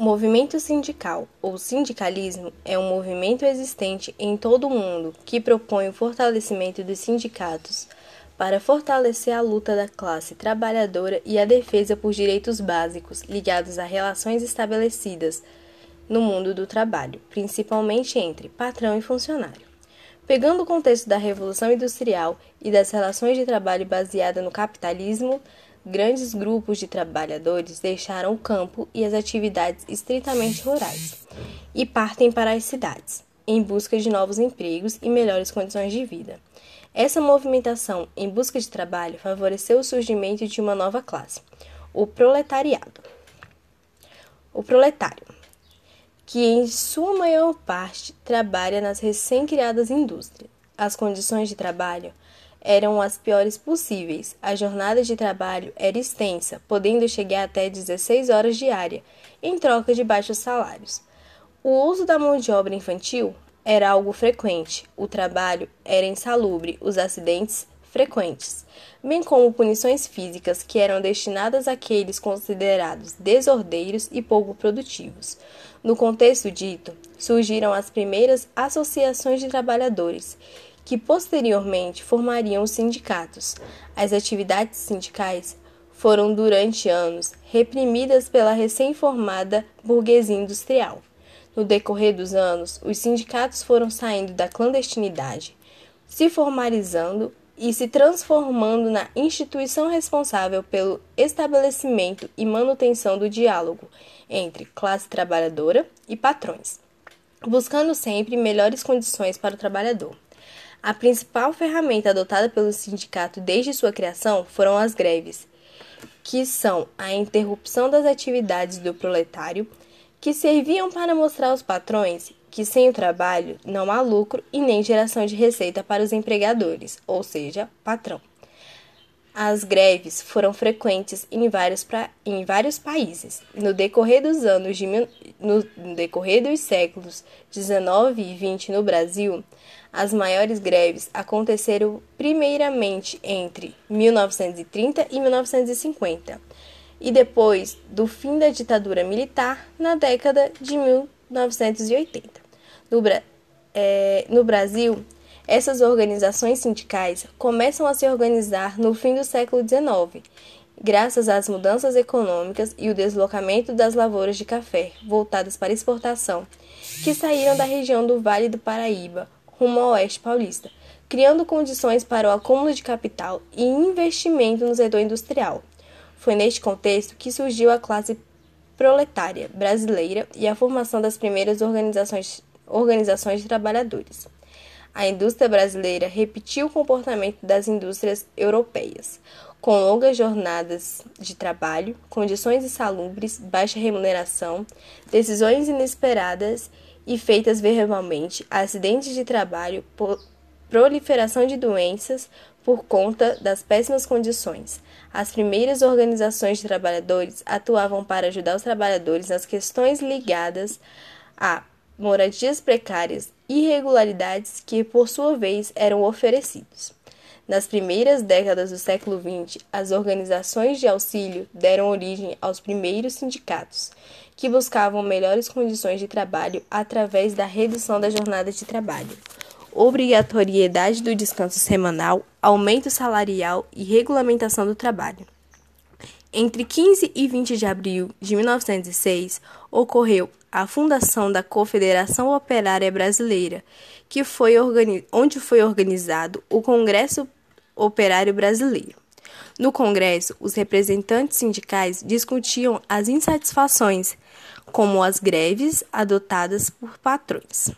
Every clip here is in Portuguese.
movimento sindical ou sindicalismo é um movimento existente em todo o mundo que propõe o fortalecimento dos sindicatos para fortalecer a luta da classe trabalhadora e a defesa por direitos básicos ligados a relações estabelecidas no mundo do trabalho, principalmente entre patrão e funcionário. Pegando o contexto da Revolução Industrial e das relações de trabalho baseadas no capitalismo, grandes grupos de trabalhadores deixaram o campo e as atividades estritamente rurais e partem para as cidades, em busca de novos empregos e melhores condições de vida. Essa movimentação em busca de trabalho favoreceu o surgimento de uma nova classe, o proletariado. O proletário, que em sua maior parte trabalha nas recém-criadas indústrias. As condições de trabalho eram as piores possíveis. A jornada de trabalho era extensa, podendo chegar até 16 horas diária, em troca de baixos salários. O uso da mão de obra infantil era algo frequente. O trabalho era insalubre, os acidentes frequentes, bem como punições físicas que eram destinadas àqueles considerados desordeiros e pouco produtivos. No contexto dito, surgiram as primeiras associações de trabalhadores, que posteriormente formariam os sindicatos. As atividades sindicais foram durante anos reprimidas pela recém-formada burguesia industrial. No decorrer dos anos, os sindicatos foram saindo da clandestinidade, se formalizando e se transformando na instituição responsável pelo estabelecimento e manutenção do diálogo entre classe trabalhadora e patrões, buscando sempre melhores condições para o trabalhador. A principal ferramenta adotada pelo sindicato desde sua criação foram as greves, que são a interrupção das atividades do proletário, que serviam para mostrar aos patrões que sem o trabalho não há lucro e nem geração de receita para os empregadores, ou seja, patrão. As greves foram frequentes em vários, pra, em vários países. No decorrer dos anos de, no, no decorrer dos séculos 19 e 20 no Brasil, as maiores greves aconteceram primeiramente entre 1930 e 1950, e depois do fim da ditadura militar na década de 1980. No, é, no Brasil, essas organizações sindicais começam a se organizar no fim do século XIX, graças às mudanças econômicas e o deslocamento das lavouras de café voltadas para exportação, que saíram da região do Vale do Paraíba rumo ao oeste paulista, criando condições para o acúmulo de capital e investimento no setor industrial. Foi neste contexto que surgiu a classe proletária brasileira e a formação das primeiras organizações, organizações de trabalhadores a indústria brasileira repetiu o comportamento das indústrias europeias, com longas jornadas de trabalho, condições insalubres, baixa remuneração, decisões inesperadas e feitas verbalmente, acidentes de trabalho, proliferação de doenças por conta das péssimas condições. As primeiras organizações de trabalhadores atuavam para ajudar os trabalhadores nas questões ligadas a moradias precárias, irregularidades que, por sua vez, eram oferecidos. Nas primeiras décadas do século XX, as organizações de auxílio deram origem aos primeiros sindicatos, que buscavam melhores condições de trabalho através da redução da jornada de trabalho, obrigatoriedade do descanso semanal, aumento salarial e regulamentação do trabalho. Entre 15 e 20 de abril de 1906, ocorreu a fundação da Confederação Operária Brasileira, que foi onde foi organizado o Congresso Operário Brasileiro. No Congresso, os representantes sindicais discutiam as insatisfações, como as greves adotadas por patrões,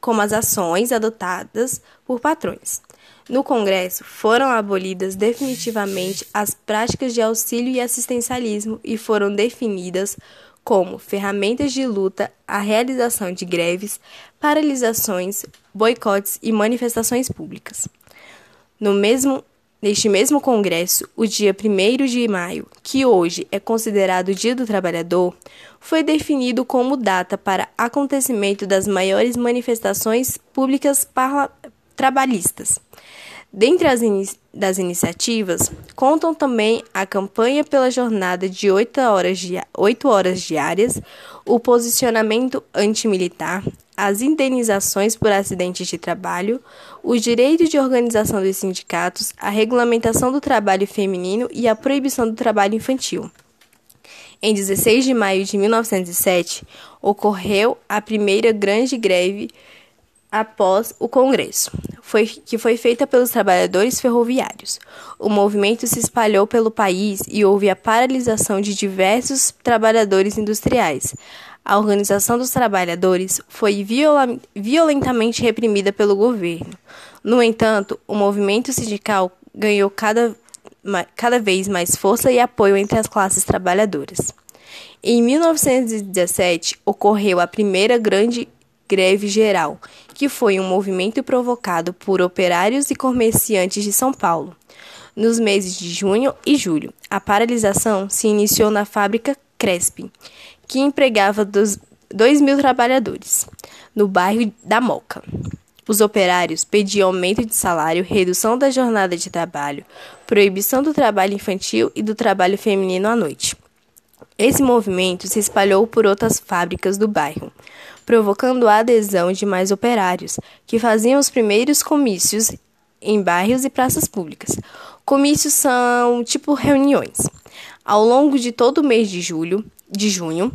como as ações adotadas por patrões. No Congresso, foram abolidas definitivamente as práticas de auxílio e assistencialismo e foram definidas como ferramentas de luta a realização de greves, paralisações, boicotes e manifestações públicas. No mesmo Neste mesmo congresso, o dia 1 de maio, que hoje é considerado o Dia do Trabalhador, foi definido como data para acontecimento das maiores manifestações públicas trabalhistas. Dentre as in das iniciativas, contam também a campanha pela jornada de 8 horas, di 8 horas diárias, o posicionamento antimilitar, as indenizações por acidentes de trabalho, os direitos de organização dos sindicatos, a regulamentação do trabalho feminino e a proibição do trabalho infantil. Em 16 de maio de 1907, ocorreu a primeira grande greve após o Congresso, foi, que foi feita pelos trabalhadores ferroviários. O movimento se espalhou pelo país e houve a paralisação de diversos trabalhadores industriais. A organização dos trabalhadores foi viola, violentamente reprimida pelo governo. No entanto, o movimento sindical ganhou cada, cada vez mais força e apoio entre as classes trabalhadoras. Em 1917, ocorreu a primeira grande greve geral, que foi um movimento provocado por operários e comerciantes de São Paulo. Nos meses de junho e julho, a paralisação se iniciou na fábrica Cresp, que empregava 2 mil trabalhadores, no bairro da Moca. Os operários pediam aumento de salário, redução da jornada de trabalho, proibição do trabalho infantil e do trabalho feminino à noite. Esse movimento se espalhou por outras fábricas do bairro, provocando a adesão de mais operários, que faziam os primeiros comícios em bairros e praças públicas. Comícios são tipo reuniões. Ao longo de todo o mês de julho, de junho,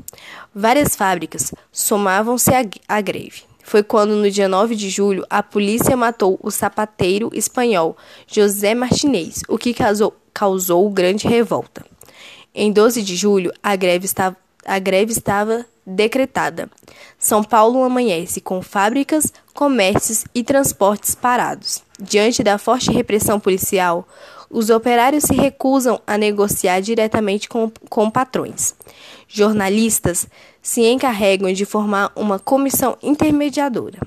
várias fábricas somavam-se à greve. Foi quando, no dia 9 de julho, a polícia matou o sapateiro espanhol José Martinez, o que causou, causou grande revolta. Em 12 de julho, a greve estava, a greve estava decretada. São Paulo amanhece com fábricas, comércios e transportes parados. Diante da forte repressão policial, os operários se recusam a negociar diretamente com, com patrões. Jornalistas se encarregam de formar uma comissão intermediadora.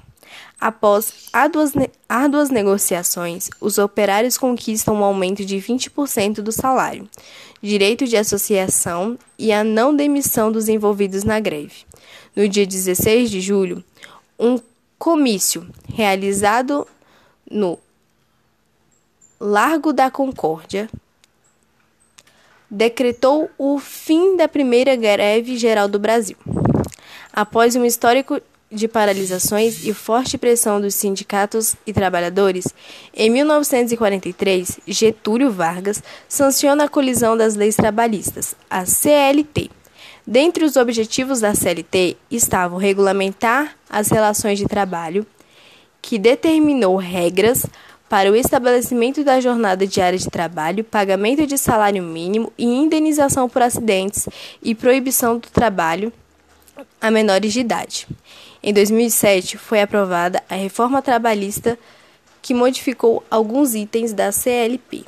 Após árduas, árduas negociações, os operários conquistam um aumento de 20% do salário, direito de associação e a não demissão dos envolvidos na greve. No dia 16 de julho, um comício realizado no Largo da Concórdia decretou o fim da primeira greve geral do Brasil. Após um histórico de paralisações e forte pressão dos sindicatos e trabalhadores, em 1943, Getúlio Vargas sanciona a colisão das leis trabalhistas, a CLT. Dentre os objetivos da CLT estavam regulamentar as relações de trabalho, que determinou regras para o estabelecimento da jornada diária de trabalho, pagamento de salário mínimo e indenização por acidentes e proibição do trabalho a menores de idade. Em 2007, foi aprovada a reforma trabalhista que modificou alguns itens da CLP.